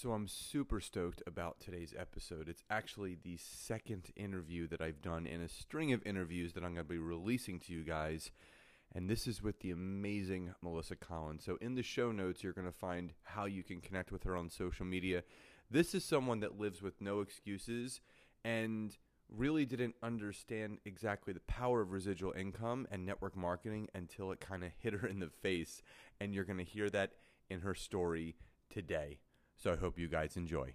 So I'm super stoked about today's episode. It's actually the second interview that I've done in a string of interviews that I'm going to be releasing to you guys. And this is with the amazing Melissa Collins. So in the show notes, you're going to find how you can connect with her on social media. This is someone that lives with no excuses and really didn't understand exactly the power of residual income and network marketing until it kind of hit her in the face. And you're going to hear that in her story today. So I hope you guys enjoy.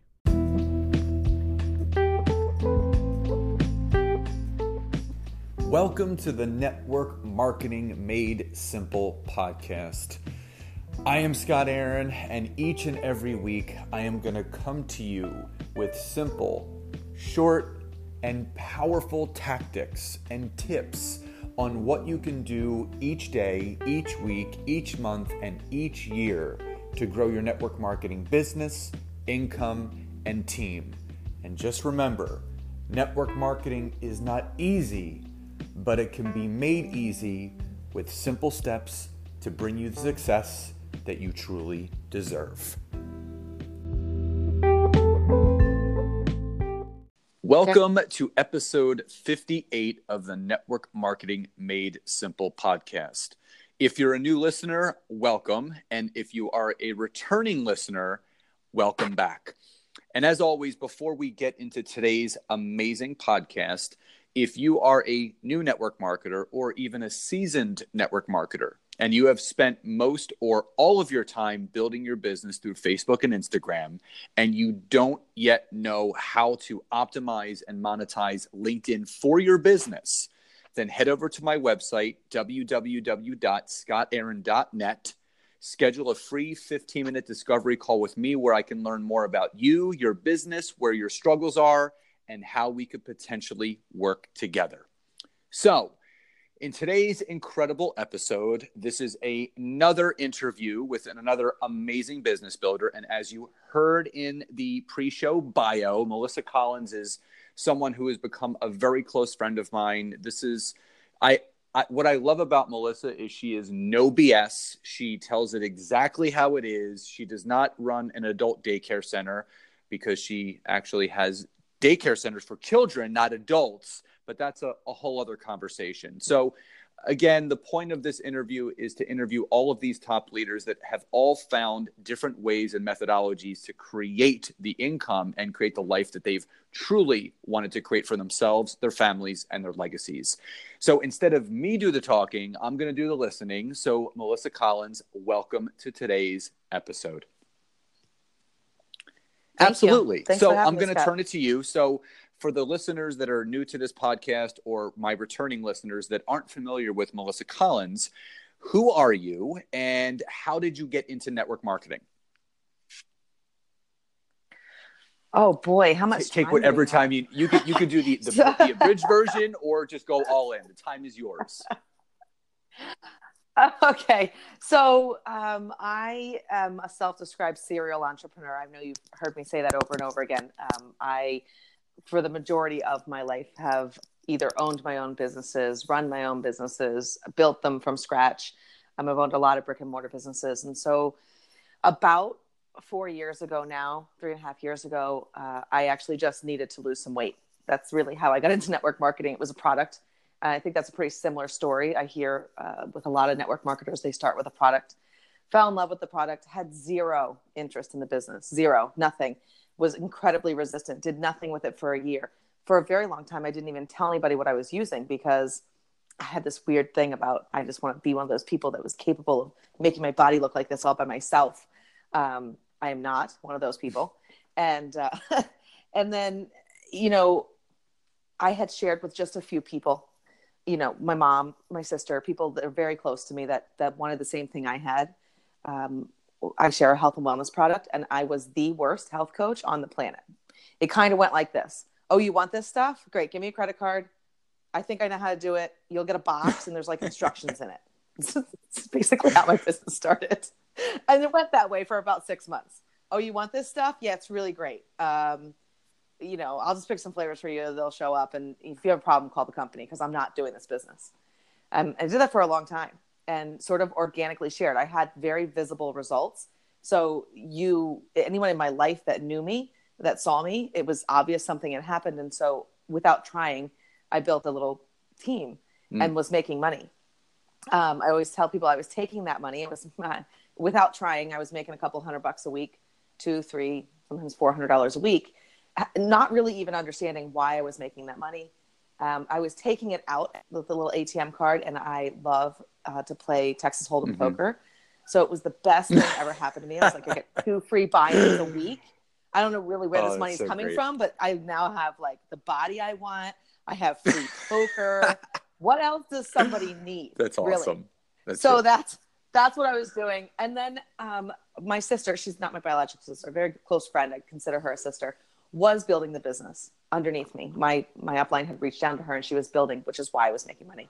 Welcome to the Network Marketing Made Simple podcast. I am Scott Aaron, and each and every week I am going to come to you with simple, short, and powerful tactics and tips on what you can do each day, each week, each month, and each year to grow your network marketing business, income, and team. And just remember, network marketing is not easy, but it can be made easy with simple steps to bring you the success that you truly deserve. Welcome to episode 58 of the Network Marketing Made Simple podcast. If you're a new listener, welcome. And if you are a returning listener, welcome back. And as always, before we get into today's amazing podcast, if you are a new network marketer or even a seasoned network marketer, and you have spent most or all of your time building your business through Facebook and Instagram, and you don't yet know how to optimize and monetize LinkedIn for your business, then head over to my website, www.scottaaron.net. Schedule a free 15 minute discovery call with me where I can learn more about you, your business, where your struggles are, and how we could potentially work together. So, in today's incredible episode, this is a, another interview with another amazing business builder. And as you heard in the pre show bio, Melissa Collins is someone who has become a very close friend of mine. This is, I, I, what I love about Melissa is she is no BS. She tells it exactly how it is. She does not run an adult daycare center because she actually has daycare centers for children, not adults. But that's a, a whole other conversation. So again, the point of this interview is to interview all of these top leaders that have all found different ways and methodologies to create the income and create the life that they've truly wanted to create for themselves, their families, and their legacies. So instead of me do the talking, I'm going to do the listening. So, Melissa Collins, welcome to today's episode. Thank Absolutely. So I'm going to turn it to you. So for the listeners that are new to this podcast or my returning listeners that aren't familiar with Melissa Collins, who are you and how did you get into network marketing? Oh boy, how much? Take, whatever time you you could you could do the the, the abridged version or just go all in. The time is yours. Okay, so um, I am a self-described serial entrepreneur. I know you've heard me say that over and over again. Um, I for the majority of my life have either owned my own businesses, run my own businesses, built them from scratch. Um, I've owned a lot of brick and mortar businesses. And so, about four years ago now, three and a half years ago, uh, I actually just needed to lose some weight. That's really how I got into network marketing. It was a product. I think that's a pretty similar story I hear uh, with a lot of network marketers. They start with a product, fell in love with the product, had zero interest in the business, zero, nothing was incredibly resistant, did nothing with it for a year. For a very long time, I didn't even tell anybody what I was using because I had this weird thing about I just want to be one of those people that was capable of making my body look like this all by myself. Um, I am not one of those people. And uh, and then you know, I had shared with just a few people, you know, my mom, my sister, people that are very close to me that that wanted the same thing I had. Um, I share a health and wellness product, and I was the worst health coach on the planet. It kind of went like this Oh, you want this stuff? Great. Give me a credit card. I think I know how to do it. You'll get a box, and there's like instructions in it. It's basically how my business started. And it went that way for about six months. Oh, you want this stuff? Yeah, it's really great. Um, you know, I'll just pick some flavors for you. They'll show up. And if you have a problem, call the company because I'm not doing this business. Um, I did that for a long time and sort of organically shared. I had very visible results So you, anyone in my life that knew me, that saw me, it was obvious something had happened. And so without trying, I built a little team mm. and was making money. Um, I always tell people I was taking that money. It was without trying. I was making a couple hundred bucks a week, two, three, sometimes four hundred dollars a week, not really even understanding why I was making that money. Um, I was taking it out with the little ATM card, and I love uh, to play Texas Hold'em mm-hmm. poker. So it was the best thing that ever happened to me. I was like, I get two free buy-ins a week. I don't know really where oh, this money is so coming great. from, but I now have like the body I want. I have free poker. what else does somebody need? That's awesome. Really? That's so that's that's what I was doing. And then um, my sister, she's not my biological sister, very close friend. I consider her a sister. Was building the business underneath me. My my upline had reached down to her, and she was building, which is why I was making money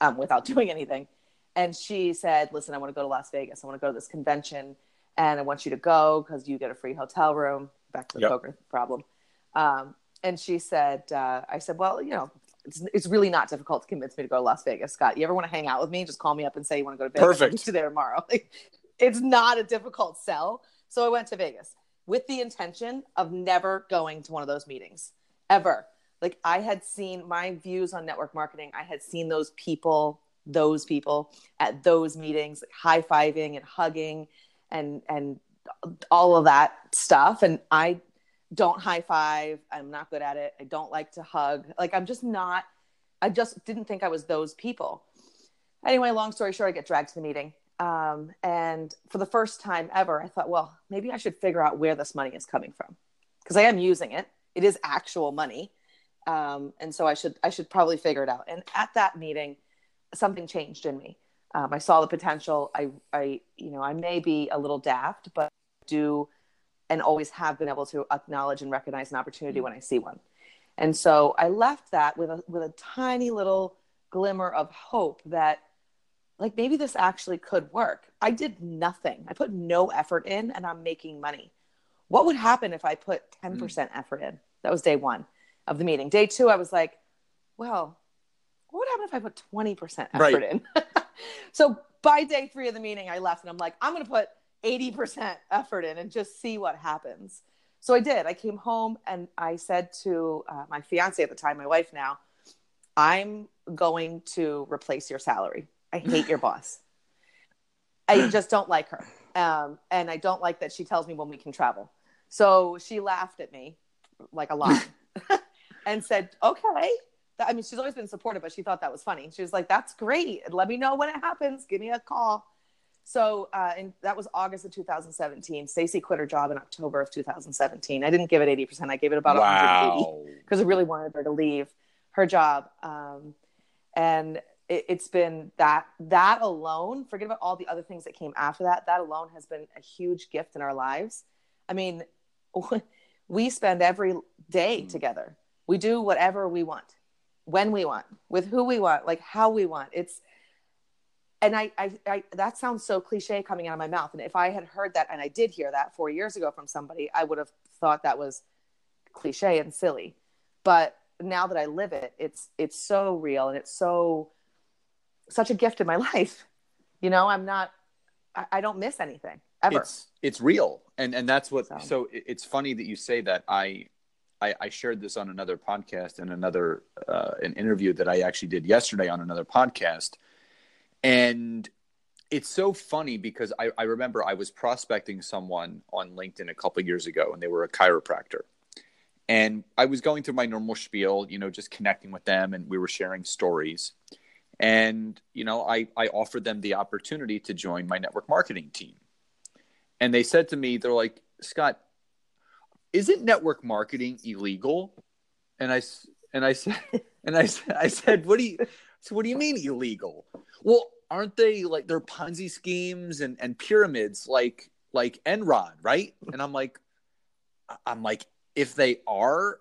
um, without doing anything. And she said, "Listen, I want to go to Las Vegas. I want to go to this convention, and I want you to go because you get a free hotel room." Back to the yep. poker problem. Um, and she said, uh, "I said, well, you know, it's, it's really not difficult to convince me to go to Las Vegas. Scott, you ever want to hang out with me? Just call me up and say you want to go to Vegas. Perfect. I'll there tomorrow. Like, it's not a difficult sell. So I went to Vegas with the intention of never going to one of those meetings ever. Like I had seen my views on network marketing. I had seen those people, those people at those meetings, high fiving and hugging and, and all of that stuff. And I don't high five. I'm not good at it. I don't like to hug. Like I'm just not. I just didn't think I was those people. Anyway, long story short, I get dragged to the meeting. Um, and for the first time ever, I thought, well, maybe I should figure out where this money is coming from because I am using it. It is actual money, um, and so I should I should probably figure it out. And at that meeting, something changed in me. Um, I saw the potential. I I you know I may be a little daft, but do and always have been able to acknowledge and recognize an opportunity mm. when I see one. And so I left that with a with a tiny little glimmer of hope that like maybe this actually could work. I did nothing. I put no effort in and I'm making money. What would happen if I put 10% mm. effort in? That was day 1 of the meeting. Day 2 I was like, well, what would happen if I put 20% effort right. in? so by day 3 of the meeting I left and I'm like, I'm going to put 80% effort in and just see what happens. So I did. I came home and I said to uh, my fiance at the time, my wife now, I'm going to replace your salary. I hate your boss. I just don't like her. Um, and I don't like that she tells me when we can travel. So she laughed at me like a lot and said, okay. I mean, she's always been supportive, but she thought that was funny. She was like, that's great. Let me know when it happens. Give me a call. So, uh, and that was August of 2017. Stacy quit her job in October of 2017. I didn't give it 80%. I gave it about wow. 180 because I really wanted her to leave her job. Um, and it, it's been that, that alone, forget about all the other things that came after that. That alone has been a huge gift in our lives. I mean, we spend every day mm. together. We do whatever we want, when we want, with who we want, like how we want. It's, and I, I, I, that sounds so cliche coming out of my mouth. And if I had heard that, and I did hear that four years ago from somebody, I would have thought that was cliche and silly. But now that I live it, it's, it's so real and it's so, such a gift in my life. You know, I'm not, I, I don't miss anything ever. It's, it's real. And, and that's what, so, so it's funny that you say that I, I, I shared this on another podcast and another, uh, an interview that I actually did yesterday on another podcast and it's so funny because I, I remember I was prospecting someone on LinkedIn a couple years ago, and they were a chiropractor. And I was going through my normal spiel, you know, just connecting with them, and we were sharing stories. And you know, I I offered them the opportunity to join my network marketing team. And they said to me, they're like, Scott, isn't network marketing illegal? And I and I said, and I I said, what do you? So what do you mean illegal? Well, aren't they like they're Ponzi schemes and, and pyramids like like Enron, right? And I'm like, I'm like, if they are,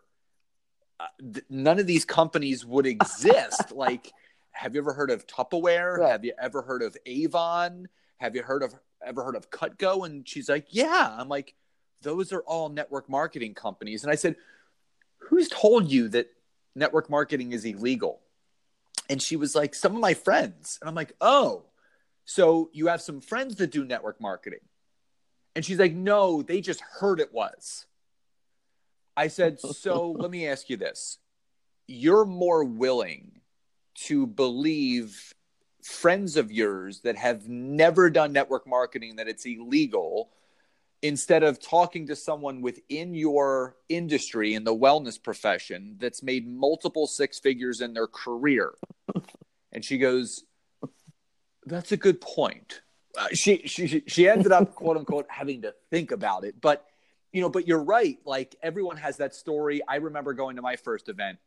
uh, th- none of these companies would exist. like, have you ever heard of Tupperware? Have you ever heard of Avon? Have you heard of ever heard of Cutco? And she's like, yeah. I'm like, those are all network marketing companies. And I said, who's told you that network marketing is illegal? And she was like, some of my friends. And I'm like, oh, so you have some friends that do network marketing. And she's like, no, they just heard it was. I said, so let me ask you this. You're more willing to believe friends of yours that have never done network marketing that it's illegal instead of talking to someone within your industry in the wellness profession that's made multiple six figures in their career. And she goes that's a good point. Uh, she she she ended up quote unquote having to think about it. But you know but you're right. Like everyone has that story. I remember going to my first event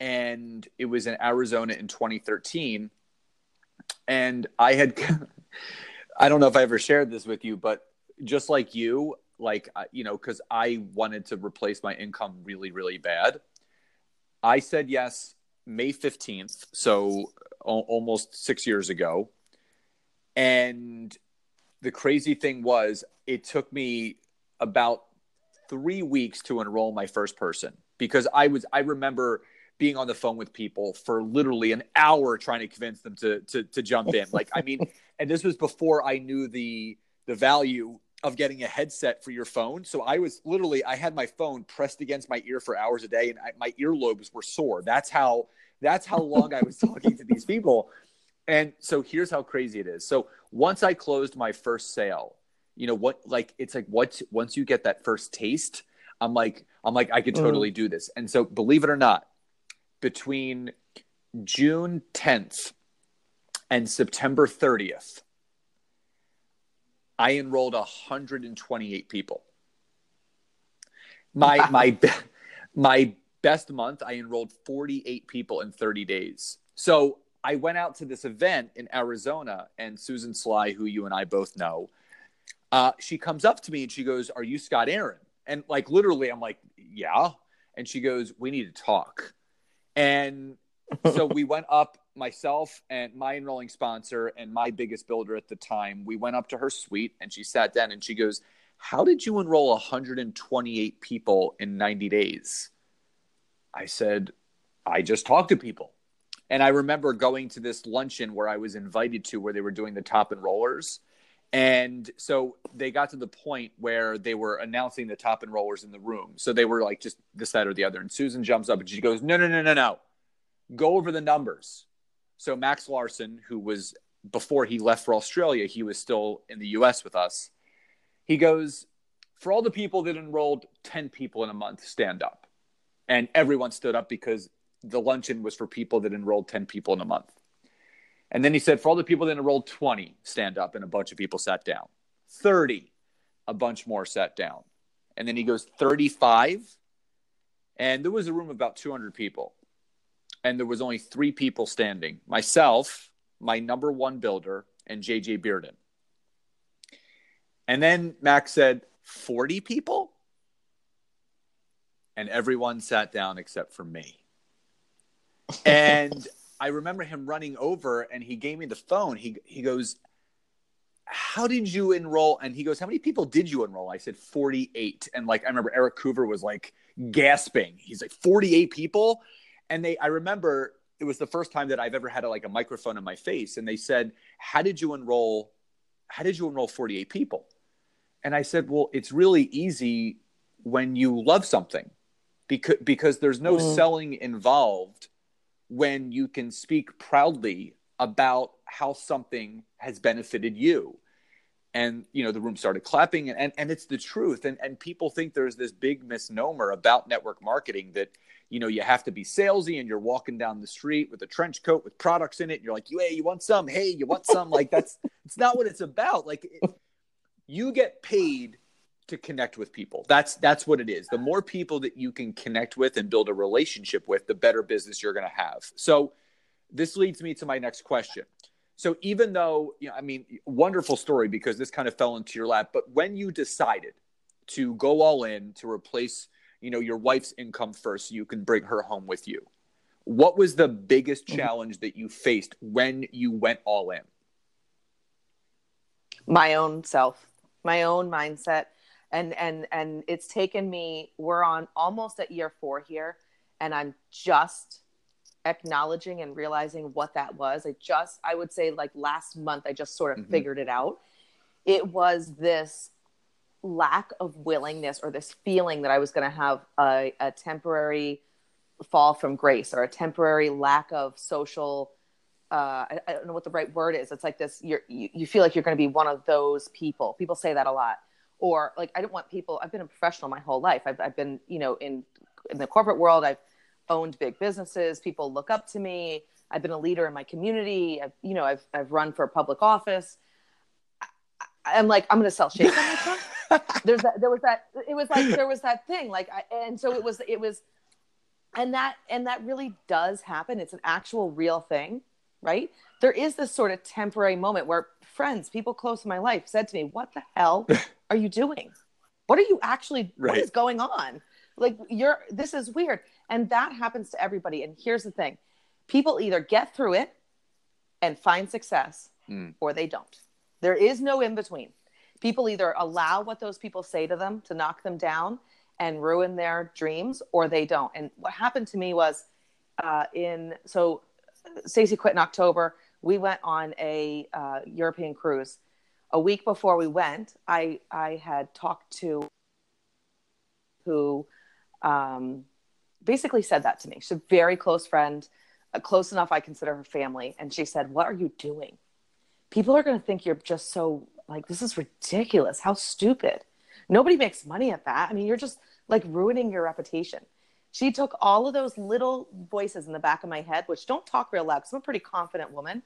and it was in arizona in 2013 and i had i don't know if i ever shared this with you but just like you like uh, you know because i wanted to replace my income really really bad i said yes may 15th so uh, o- almost six years ago and the crazy thing was it took me about three weeks to enroll my first person because I was I remember being on the phone with people for literally an hour trying to convince them to to to jump in. Like I mean, and this was before I knew the the value of getting a headset for your phone. So I was literally I had my phone pressed against my ear for hours a day, and I, my earlobes were sore. That's how that's how long I was talking to these people. And so here's how crazy it is. So once I closed my first sale, you know what like it's like what once you get that first taste i'm like i'm like i could mm. totally mm. do this and so believe it or not between june 10th and september 30th i enrolled 128 people my my my best month i enrolled 48 people in 30 days so i went out to this event in arizona and susan sly who you and i both know uh, she comes up to me and she goes, Are you Scott Aaron? And like literally, I'm like, Yeah. And she goes, We need to talk. And so we went up, myself and my enrolling sponsor and my biggest builder at the time. We went up to her suite and she sat down and she goes, How did you enroll 128 people in 90 days? I said, I just talked to people. And I remember going to this luncheon where I was invited to where they were doing the top enrollers and so they got to the point where they were announcing the top enrollers in the room. So they were like just this, that, or the other. And Susan jumps up and she goes, No, no, no, no, no. Go over the numbers. So Max Larson, who was before he left for Australia, he was still in the US with us. He goes, For all the people that enrolled 10 people in a month, stand up. And everyone stood up because the luncheon was for people that enrolled 10 people in a month. And then he said, for all the people that enrolled 20, stand up, and a bunch of people sat down. 30, a bunch more sat down. And then he goes, 35. And there was a room of about 200 people. And there was only three people standing myself, my number one builder, and JJ Bearden. And then Max said, 40 people? And everyone sat down except for me. And I remember him running over and he gave me the phone. He he goes, "How did you enroll?" And he goes, "How many people did you enroll?" I said, "48." And like I remember Eric Coover was like gasping. He's like, "48 people?" And they I remember it was the first time that I've ever had a, like a microphone in my face and they said, "How did you enroll how did you enroll 48 people?" And I said, "Well, it's really easy when you love something." Because because there's no mm. selling involved when you can speak proudly about how something has benefited you and you know the room started clapping and, and, and it's the truth and, and people think there's this big misnomer about network marketing that you know you have to be salesy and you're walking down the street with a trench coat with products in it and you're like hey you want some hey you want some like that's it's not what it's about like it, you get paid to connect with people. That's that's what it is. The more people that you can connect with and build a relationship with, the better business you're going to have. So this leads me to my next question. So even though, you know, I mean, wonderful story because this kind of fell into your lap, but when you decided to go all in to replace, you know, your wife's income first so you can bring her home with you. What was the biggest mm-hmm. challenge that you faced when you went all in? My own self, my own mindset and and and it's taken me we're on almost at year four here and i'm just acknowledging and realizing what that was i just i would say like last month i just sort of mm-hmm. figured it out it was this lack of willingness or this feeling that I was going to have a, a temporary fall from grace or a temporary lack of social uh, I, I, don't know what the right word is. It's like this, you, you feel like you're going to be one of those people. People say that a lot. Or like, I don't want people, I've been a professional my whole life. I've, I've been, you know, in, in the corporate world, I've owned big businesses. People look up to me. I've been a leader in my community. I've, you know, I've, I've run for public office. I, am like, I'm going to sell shakes on my. There's that, there was that, it was like, there was that thing like, I, and so it was, it was, and that, and that really does happen. It's an actual real thing right? There is this sort of temporary moment where friends, people close to my life said to me, What the hell are you doing? What are you actually, right. what is going on? Like, you're, this is weird. And that happens to everybody. And here's the thing people either get through it and find success mm. or they don't. There is no in between. People either allow what those people say to them to knock them down and ruin their dreams or they don't. And what happened to me was uh, in, so Stacy quit in October. We went on a uh, European cruise. A week before we went, I I had talked to who um, basically said that to me. She's a very close friend, uh, close enough I consider her family, and she said, "What are you doing? People are going to think you're just so like this is ridiculous. How stupid! Nobody makes money at that. I mean, you're just like ruining your reputation." She took all of those little voices in the back of my head, which don't talk real loud because I'm a pretty confident woman,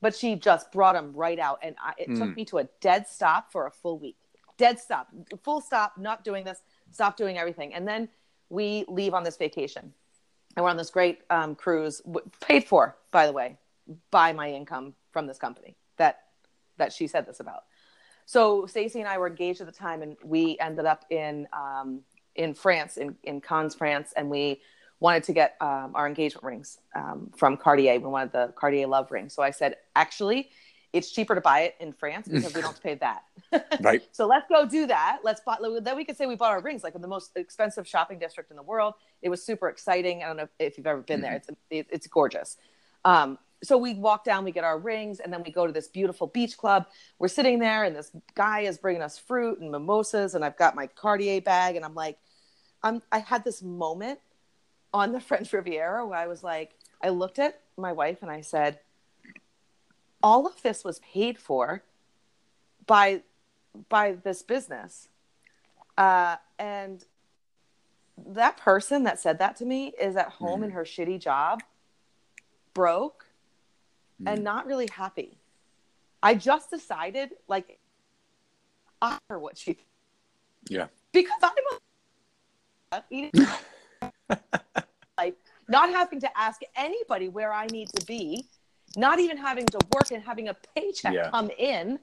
but she just brought them right out. And I, it mm. took me to a dead stop for a full week. Dead stop, full stop, not doing this, stop doing everything. And then we leave on this vacation. And we're on this great um, cruise, paid for, by the way, by my income from this company that that she said this about. So Stacy and I were engaged at the time, and we ended up in um, in France, in, in Cannes, France, and we wanted to get um, our engagement rings um, from Cartier. We wanted the Cartier love ring. So I said, actually, it's cheaper to buy it in France because we don't have to pay that. right. So let's go do that. Let's buy. Then we could say we bought our rings like in the most expensive shopping district in the world. It was super exciting. I don't know if you've ever been mm-hmm. there. It's it's gorgeous. Um, so we walk down, we get our rings, and then we go to this beautiful beach club. We're sitting there, and this guy is bringing us fruit and mimosas, and I've got my Cartier bag, and I'm like, I'm, I had this moment on the French Riviera where I was like, I looked at my wife and I said, all of this was paid for by by this business. Uh, and that person that said that to me is at home mm. in her shitty job, broke, mm. and not really happy. I just decided, like, I her what she. Yeah. Because I'm a like not having to ask anybody where I need to be, not even having to work and having a paycheck yeah. come in.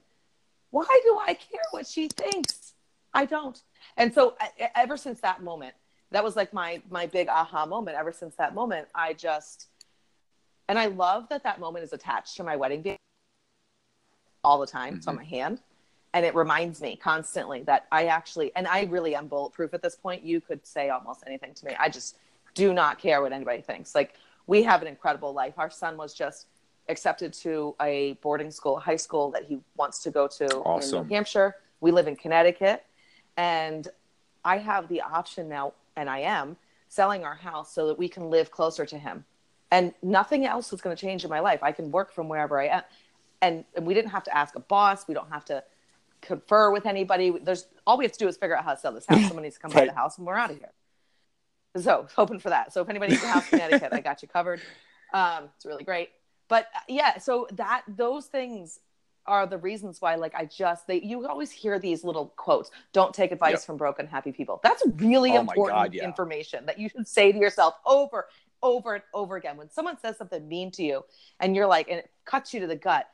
Why do I care what she thinks? I don't. And so ever since that moment, that was like my my big aha moment. Ever since that moment, I just and I love that that moment is attached to my wedding day all the time. Mm-hmm. It's on mm-hmm. my hand and it reminds me constantly that I actually and I really am bulletproof at this point. You could say almost anything to me. I just do not care what anybody thinks. Like we have an incredible life. Our son was just accepted to a boarding school, high school that he wants to go to awesome. in New Hampshire. We live in Connecticut and I have the option now and I am selling our house so that we can live closer to him. And nothing else is going to change in my life. I can work from wherever I am. And, and we didn't have to ask a boss. We don't have to confer with anybody. There's all we have to do is figure out how to sell this house. Someone needs to come right. buy the house, and we're out of here. So hoping for that. So if anybody needs a house in Connecticut, I got you covered. Um, it's really great. But uh, yeah, so that those things are the reasons why like i just they you always hear these little quotes don't take advice yep. from broken happy people that's really oh important God, yeah. information that you should say to yourself over over and over again when someone says something mean to you and you're like and it cuts you to the gut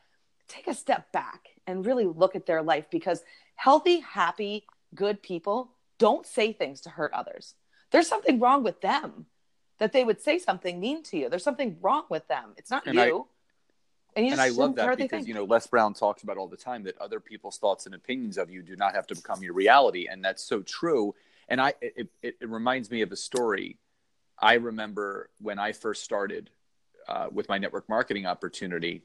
take a step back and really look at their life because healthy, happy, good people don't say things to hurt others. There's something wrong with them that they would say something mean to you. There's something wrong with them. It's not and you. I, and, you and I love that because you know Les Brown talks about all the time that other people's thoughts and opinions of you do not have to become your reality, and that's so true. And I it, it, it reminds me of a story. I remember when I first started uh, with my network marketing opportunity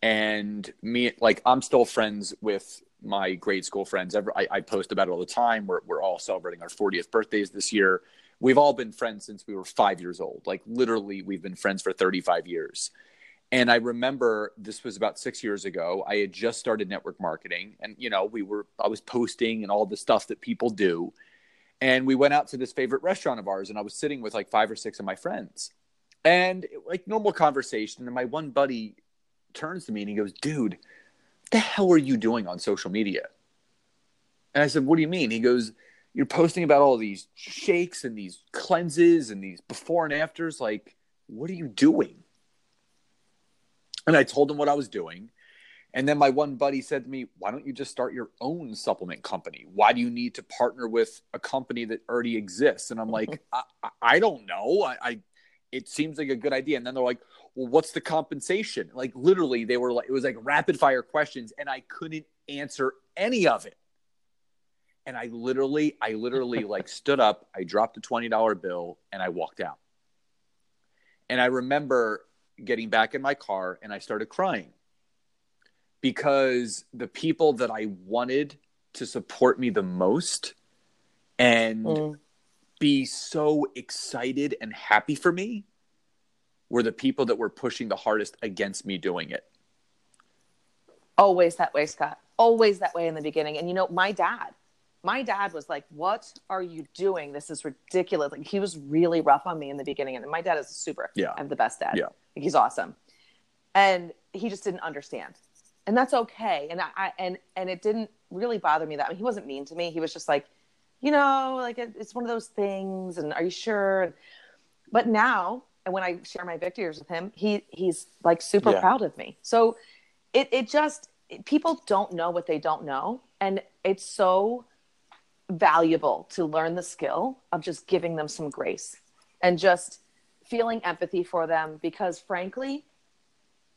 and me like i'm still friends with my grade school friends. Ever, I, I post about it all the time. We're we're all celebrating our 40th birthdays this year. We've all been friends since we were five years old. Like literally, we've been friends for 35 years. And I remember this was about six years ago. I had just started network marketing, and you know, we were I was posting and all the stuff that people do. And we went out to this favorite restaurant of ours, and I was sitting with like five or six of my friends, and like normal conversation. And my one buddy turns to me and he goes, "Dude, what the hell are you doing on social media?" And I said, "What do you mean?" He goes, "You're posting about all these shakes and these cleanses and these before and afters. Like, what are you doing?" And I told him what I was doing. And then my one buddy said to me, Why don't you just start your own supplement company? Why do you need to partner with a company that already exists? And I'm like, I, I, don't know. I, I, it seems like a good idea. And then they're like, Well, what's the compensation? Like literally, they were like, it was like rapid fire questions, and I couldn't answer any of it. And I literally, I literally like stood up, I dropped a $20 bill, and I walked out. And I remember getting back in my car and I started crying because the people that I wanted to support me the most and mm. be so excited and happy for me were the people that were pushing the hardest against me doing it. Always that way, Scott. Always that way in the beginning. And you know, my dad, my dad was like, What are you doing? This is ridiculous. Like, he was really rough on me in the beginning. And my dad is a super. Yeah. I'm the best dad. Yeah. He's awesome. And he just didn't understand. And that's okay. And I, and, and it didn't really bother me that I mean, he wasn't mean to me. He was just like, you know, like it, it's one of those things. And are you sure? But now, and when I share my victories with him, he, he's like super yeah. proud of me. So it, it just, people don't know what they don't know. And it's so valuable to learn the skill of just giving them some grace and just feeling empathy for them because frankly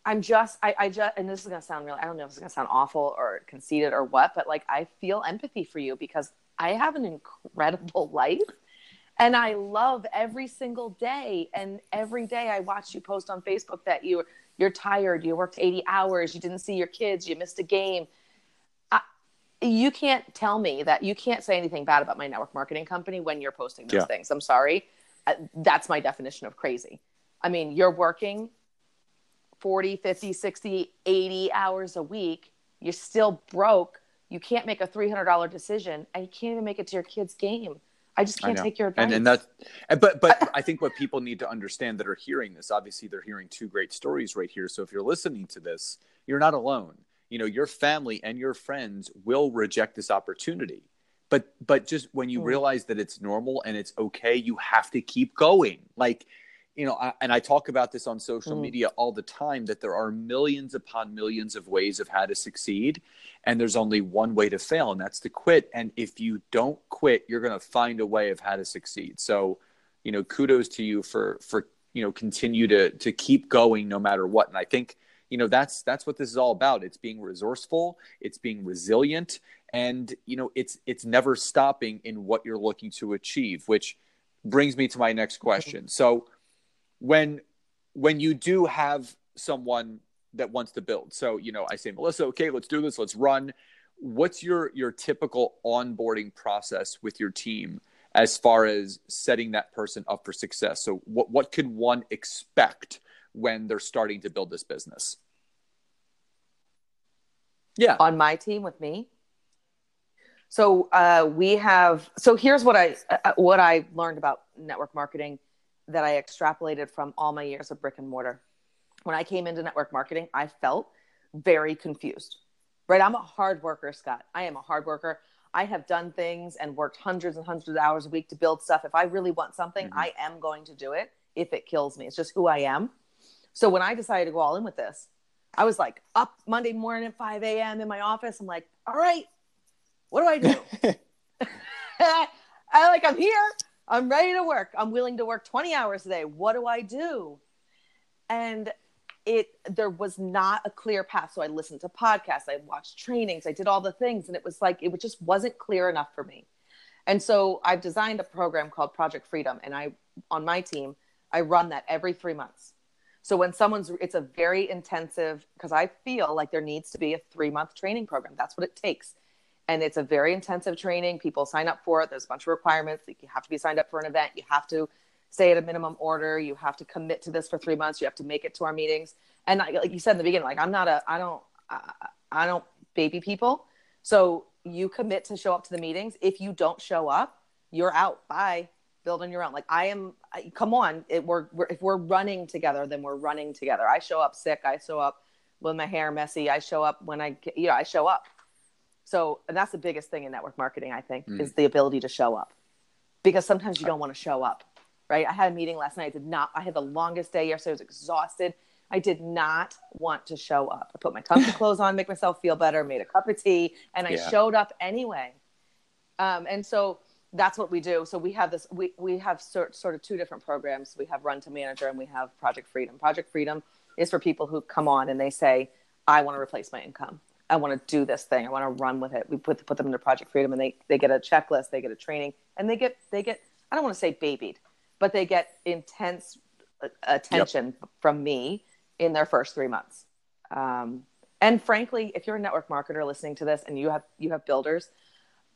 i'm just i, I just and this is going to sound really i don't know if it's going to sound awful or conceited or what but like i feel empathy for you because i have an incredible life and i love every single day and every day i watch you post on facebook that you you're tired you worked 80 hours you didn't see your kids you missed a game you can't tell me that you can't say anything bad about my network marketing company when you're posting those yeah. things. I'm sorry. Uh, that's my definition of crazy. I mean, you're working 40, 50, 60, 80 hours a week. You're still broke. You can't make a $300 decision and you can't even make it to your kid's game. I just can't I take your advice. And, and that, but, but I think what people need to understand that are hearing this, obviously they're hearing two great stories right here. So if you're listening to this, you're not alone you know your family and your friends will reject this opportunity but but just when you mm. realize that it's normal and it's okay you have to keep going like you know I, and i talk about this on social mm. media all the time that there are millions upon millions of ways of how to succeed and there's only one way to fail and that's to quit. And if you don't quit you're going to find a way of how to succeed. So you know kudos to you for for you know continue to to keep going no matter what. And i think you know that's that's what this is all about. It's being resourceful it's being resilient and you know it's it's never stopping in what you're looking to achieve which brings me to my next question. So when when you do have someone that wants to build so you know i say melissa okay let's do this let's run what's your your typical onboarding process with your team as far as setting that person up for success so what what could one expect when they're starting to build this business. Yeah. On my team with me. So uh, we have. So here's what I uh, what I learned about network marketing that I extrapolated from all my years of brick and mortar. When I came into network marketing, I felt very confused. Right? I'm a hard worker, Scott. I am a hard worker. I have done things and worked hundreds and hundreds of hours a week to build stuff. If I really want something, mm-hmm. I am going to do it if it kills me. It's just who I am. So when I decided to go all in with this, I was like up Monday morning at 5 a.m. in my office. I'm like, all right, what do I do? I like, I'm here. I'm ready to work. I'm willing to work 20 hours a day. What do I do? And it there was not a clear path. So I listened to podcasts, I watched trainings, I did all the things, and it was like it just wasn't clear enough for me. And so I've designed a program called Project Freedom, and I on my team, I run that every three months. So when someone's, it's a very intensive, because I feel like there needs to be a three month training program. That's what it takes. And it's a very intensive training. People sign up for it. There's a bunch of requirements. Like you have to be signed up for an event. You have to stay at a minimum order. You have to commit to this for three months. You have to make it to our meetings. And like you said in the beginning, like I'm not a, I don't, I, I don't baby people. So you commit to show up to the meetings. If you don't show up, you're out. Bye. Build on your own. Like I am. I, come on. It, we're, we're if we're running together, then we're running together. I show up sick. I show up with my hair messy. I show up when I you know I show up. So and that's the biggest thing in network marketing. I think mm. is the ability to show up, because sometimes you don't want to show up. Right. I had a meeting last night. I did not. I had the longest day yesterday. I was exhausted. I did not want to show up. I put my comfy clothes on, make myself feel better, made a cup of tea, and I yeah. showed up anyway. Um, and so that's what we do. So we have this. We we have sort sort of two different programs. We have Run to Manager and we have Project Freedom. Project Freedom is for people who come on and they say, "I want to replace my income. I want to do this thing. I want to run with it." We put put them into Project Freedom and they they get a checklist, they get a training, and they get they get. I don't want to say babied, but they get intense uh, attention yep. from me in their first three months. Um, and frankly, if you're a network marketer listening to this and you have you have builders,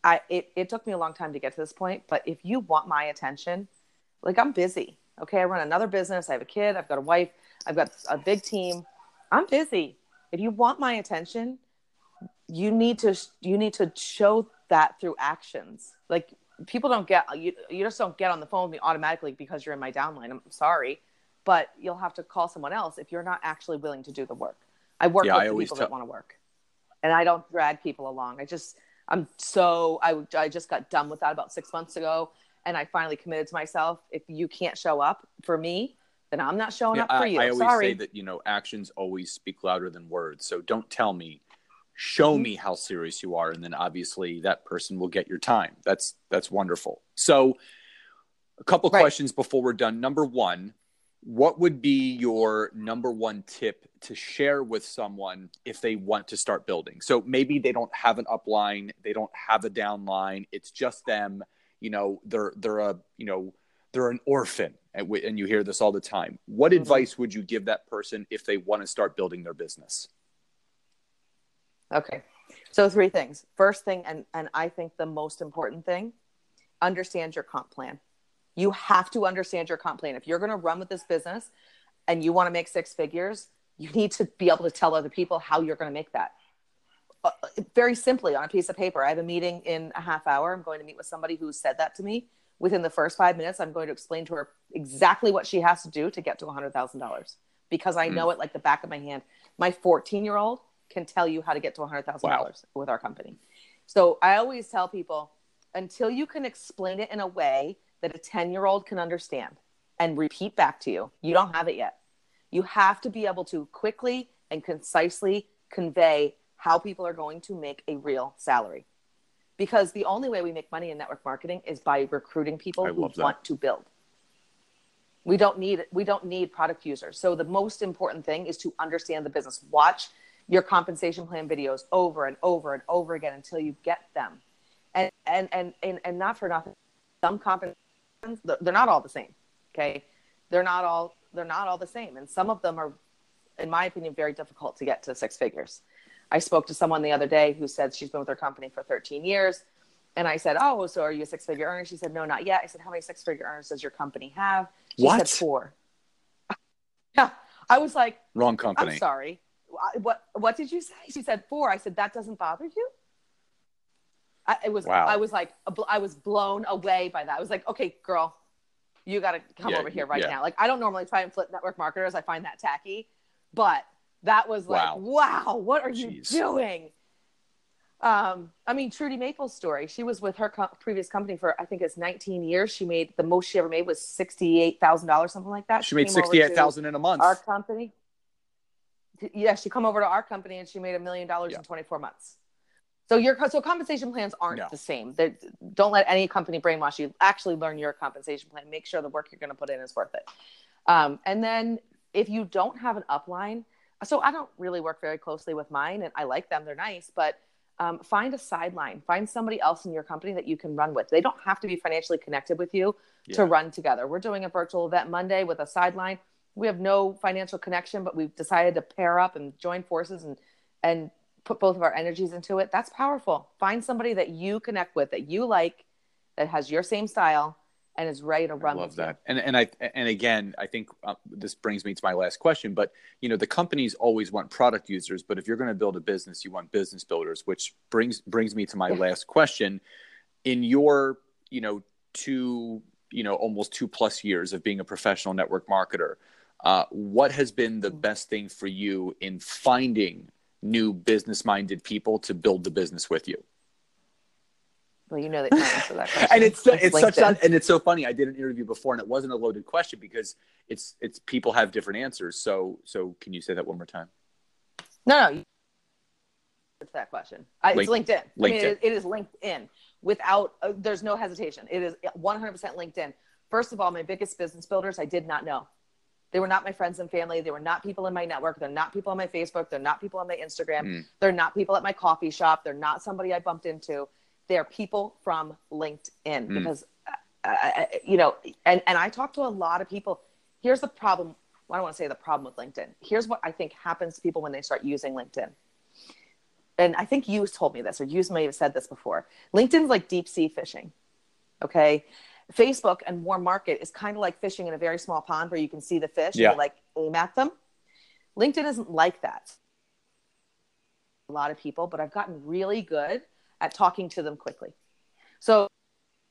I it, it took me a long time to get to this point. But if you want my attention, like I'm busy. Okay, I run another business. I have a kid. I've got a wife. I've got a big team. I'm busy. If you want my attention, you need to you need to show that through actions. Like people don't get you you just don't get on the phone with me automatically because you're in my downline. I'm sorry but you'll have to call someone else if you're not actually willing to do the work. I work yeah, with I people that want to work, and I don't drag people along. I just I'm so I I just got done with that about six months ago, and I finally committed to myself. If you can't show up for me, then I'm not showing yeah, up for I, you. I always Sorry. say that you know actions always speak louder than words. So don't tell me, show mm-hmm. me how serious you are, and then obviously that person will get your time. That's that's wonderful. So, a couple right. questions before we're done. Number one what would be your number one tip to share with someone if they want to start building so maybe they don't have an upline they don't have a downline it's just them you know they're they're a you know they're an orphan and, we, and you hear this all the time what mm-hmm. advice would you give that person if they want to start building their business okay so three things first thing and and i think the most important thing understand your comp plan you have to understand your comp plan. If you're going to run with this business and you want to make six figures, you need to be able to tell other people how you're going to make that. Uh, very simply on a piece of paper. I have a meeting in a half hour. I'm going to meet with somebody who said that to me. Within the first five minutes, I'm going to explain to her exactly what she has to do to get to $100,000 because I mm. know it like the back of my hand. My 14 year old can tell you how to get to $100,000 wow. with our company. So I always tell people until you can explain it in a way that a 10 year old can understand and repeat back to you. You don't have it yet. You have to be able to quickly and concisely convey how people are going to make a real salary. Because the only way we make money in network marketing is by recruiting people who want to build. We don't need we don't need product users. So the most important thing is to understand the business. Watch your compensation plan videos over and over and over again until you get them. And and and and, and not for nothing. Some compensation they're not all the same okay? They're not all they're not all the same. And some of them are in my opinion very difficult to get to six figures. I spoke to someone the other day who said she's been with her company for 13 years. And i said oh so are you a six figure earner? She said no not yet. I said how many six figure earners does your company have? She what? said four. Yeah. I was like wrong company. I'm sorry what what did you say she said four i said that doesn't bother you I, it was wow. I was like I was blown away by that. I was like, okay, girl, you got to come yeah, over here right yeah. now. Like I don't normally try and flip network marketers. I find that tacky, but that was like, wow, wow what are Jeez. you doing? Um, I mean, Trudy Maple's story. She was with her co- previous company for I think it's 19 years. She made the most she ever made was sixty eight thousand dollars, something like that. She, she made sixty eight thousand in a month. Our company. Yeah, she come over to our company and she made a million dollars in 24 months. So your so compensation plans aren't no. the same. They're, don't let any company brainwash you. Actually, learn your compensation plan. Make sure the work you're going to put in is worth it. Um, and then if you don't have an upline, so I don't really work very closely with mine, and I like them. They're nice, but um, find a sideline. Find somebody else in your company that you can run with. They don't have to be financially connected with you yeah. to run together. We're doing a virtual event Monday with a sideline. We have no financial connection, but we've decided to pair up and join forces and and put both of our energies into it. That's powerful. Find somebody that you connect with, that you like, that has your same style, and is ready to run. I love that. And and I and again, I think uh, this brings me to my last question. But you know, the companies always want product users, but if you're going to build a business, you want business builders. Which brings brings me to my last question. In your you know two you know almost two plus years of being a professional network marketer uh, what has been the best thing for you in finding new business minded people to build the business with you? Well, you know that answer that question. and it's it's, it's such a, and it's so funny. I did an interview before, and it wasn't a loaded question because it's it's people have different answers. So so can you say that one more time? No, no. It's that question. I, it's LinkedIn. LinkedIn. I mean, it, it is LinkedIn without. Uh, there's no hesitation. It is 100% LinkedIn. First of all, my biggest business builders I did not know. They were not my friends and family. They were not people in my network. They're not people on my Facebook. They're not people on my Instagram. Mm. They're not people at my coffee shop. They're not somebody I bumped into. They're people from LinkedIn mm. because, uh, uh, you know, and, and I talk to a lot of people. Here's the problem. I don't want to say the problem with LinkedIn. Here's what I think happens to people when they start using LinkedIn. And I think you told me this, or you may have said this before. LinkedIn's like deep sea fishing. Okay. Facebook and warm market is kind of like fishing in a very small pond where you can see the fish yeah. and you like aim at them. LinkedIn isn't like that. A lot of people, but I've gotten really good at talking to them quickly. So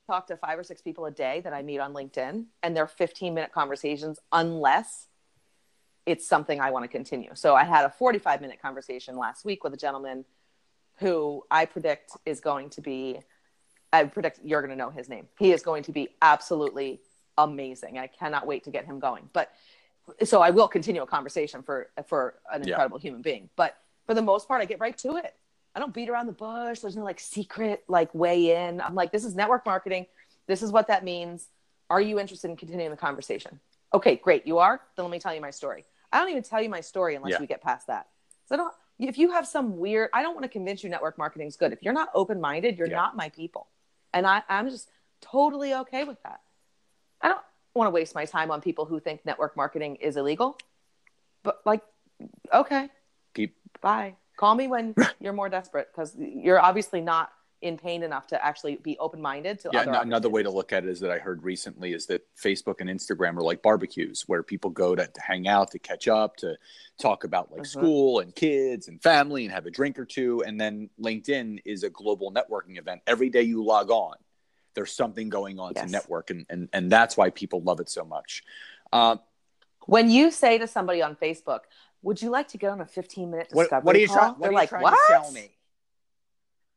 I talk to five or six people a day that I meet on LinkedIn and they're 15 minute conversations unless it's something I want to continue. So I had a 45 minute conversation last week with a gentleman who I predict is going to be I predict you're going to know his name. He is going to be absolutely amazing. I cannot wait to get him going. But so I will continue a conversation for for an incredible yeah. human being. But for the most part, I get right to it. I don't beat around the bush. There's no like secret like way in. I'm like, this is network marketing. This is what that means. Are you interested in continuing the conversation? Okay, great. You are. Then let me tell you my story. I don't even tell you my story unless yeah. we get past that. So I don't. If you have some weird, I don't want to convince you network marketing is good. If you're not open minded, you're yeah. not my people. And I, I'm just totally okay with that. I don't want to waste my time on people who think network marketing is illegal. But like, okay. Keep bye. Call me when you're more desperate because you're obviously not in pain enough to actually be open minded to yeah, another way to look at it is that I heard recently is that Facebook and Instagram are like barbecues where people go to, to hang out, to catch up, to talk about like mm-hmm. school and kids and family and have a drink or two. And then LinkedIn is a global networking event. Every day you log on, there's something going on yes. to network. And, and, and that's why people love it so much. Uh, when you say to somebody on Facebook, would you like to get on a 15 minute discovery what, what are you call? Try, what They're are like, trying what? to sell me?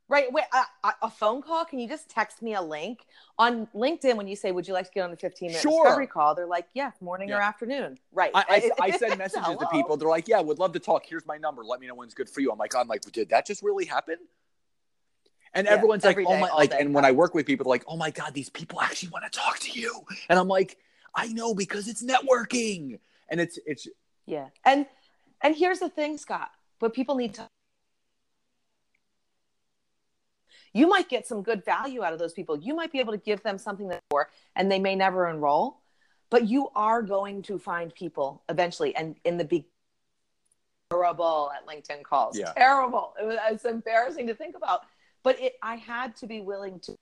Right. Wait, a, a, phone call? Can you just text me a link on LinkedIn when you say, "Would you like to get on the 15 minute sure. discovery call?" They're like, "Yeah, morning yeah. or afternoon." Right. I, I, I send messages to people. They're like, "Yeah, would love to talk. Here's my number. Let me know when's good for you." I'm like, "I'm like, did that just really happen?" And yeah, everyone's like, "Oh my!" Like, and when I work with people, they're like, "Oh my god, these people actually want to talk to you." And I'm like, "I know because it's networking." And it's it's yeah. And and here's the thing, Scott. But people need to you might get some good value out of those people. You might be able to give them something that for, and they may never enroll, but you are going to find people eventually. And in the big terrible at LinkedIn calls, yeah. terrible. It was, it's embarrassing to think about, but it, I had to be willing to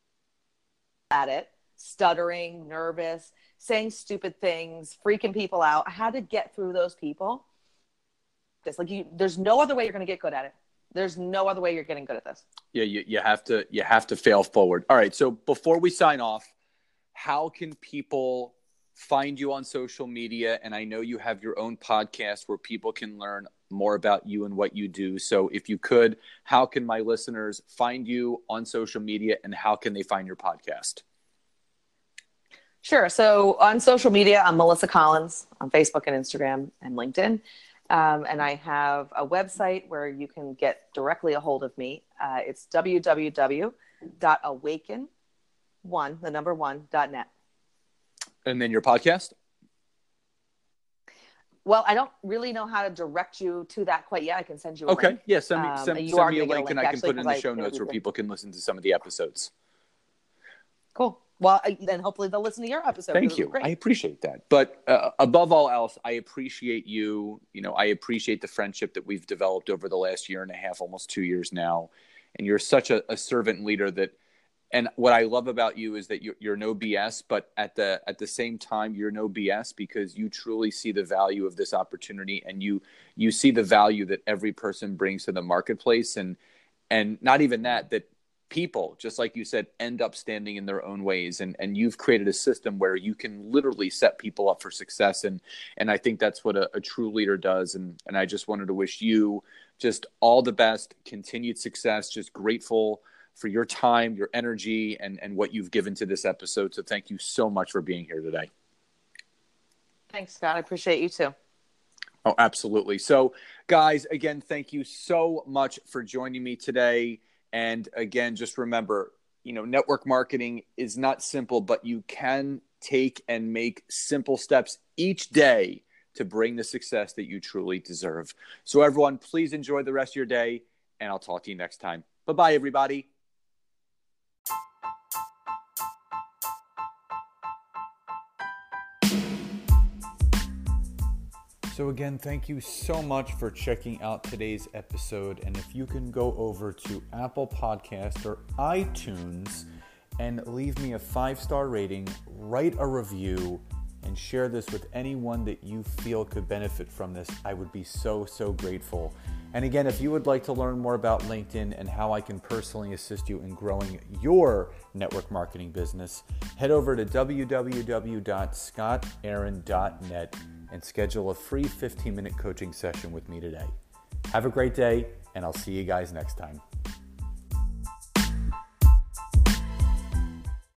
at it, stuttering, nervous, saying stupid things, freaking people out. I had to get through those people. Just like you, there's no other way you're going to get good at it. There's no other way you're getting good at this. Yeah, you, you have to you have to fail forward. All right. So before we sign off, how can people find you on social media? And I know you have your own podcast where people can learn more about you and what you do. So if you could, how can my listeners find you on social media and how can they find your podcast? Sure. So on social media, I'm Melissa Collins on Facebook and Instagram and LinkedIn. Um, and I have a website where you can get directly a hold of me. Uh, it's www.awaken1, the number one, dot net. And then your podcast? Well, I don't really know how to direct you to that quite yet. I can send you a okay. link. Yeah, send me, um, send, send me a link, a link, and I can put it in the show notes where people can listen to some of the episodes. Cool. Well, then hopefully they'll listen to your episode. Thank you. I appreciate that. But uh, above all else, I appreciate you. You know, I appreciate the friendship that we've developed over the last year and a half, almost two years now. And you're such a, a servant leader that and what I love about you is that you're, you're, no BS, but at the at the same time, you're no BS because you truly see the value of this opportunity, and you you see the value that every person brings to the marketplace, and and not even that that people, just like you said, end up standing in their own ways, and and you've created a system where you can literally set people up for success, and and I think that's what a, a true leader does, and and I just wanted to wish you just all the best, continued success, just grateful for your time, your energy, and, and what you've given to this episode. So thank you so much for being here today. Thanks, Scott. I appreciate you too. Oh, absolutely. So, guys, again, thank you so much for joining me today. And again, just remember, you know, network marketing is not simple, but you can take and make simple steps each day to bring the success that you truly deserve. So, everyone, please enjoy the rest of your day, and I'll talk to you next time. Bye bye, everybody. So, again, thank you so much for checking out today's episode. And if you can go over to Apple Podcast or iTunes and leave me a five star rating, write a review, and share this with anyone that you feel could benefit from this, I would be so, so grateful. And again, if you would like to learn more about LinkedIn and how I can personally assist you in growing your network marketing business, head over to www.scottaaron.net and schedule a free 15 minute coaching session with me today. Have a great day, and I'll see you guys next time.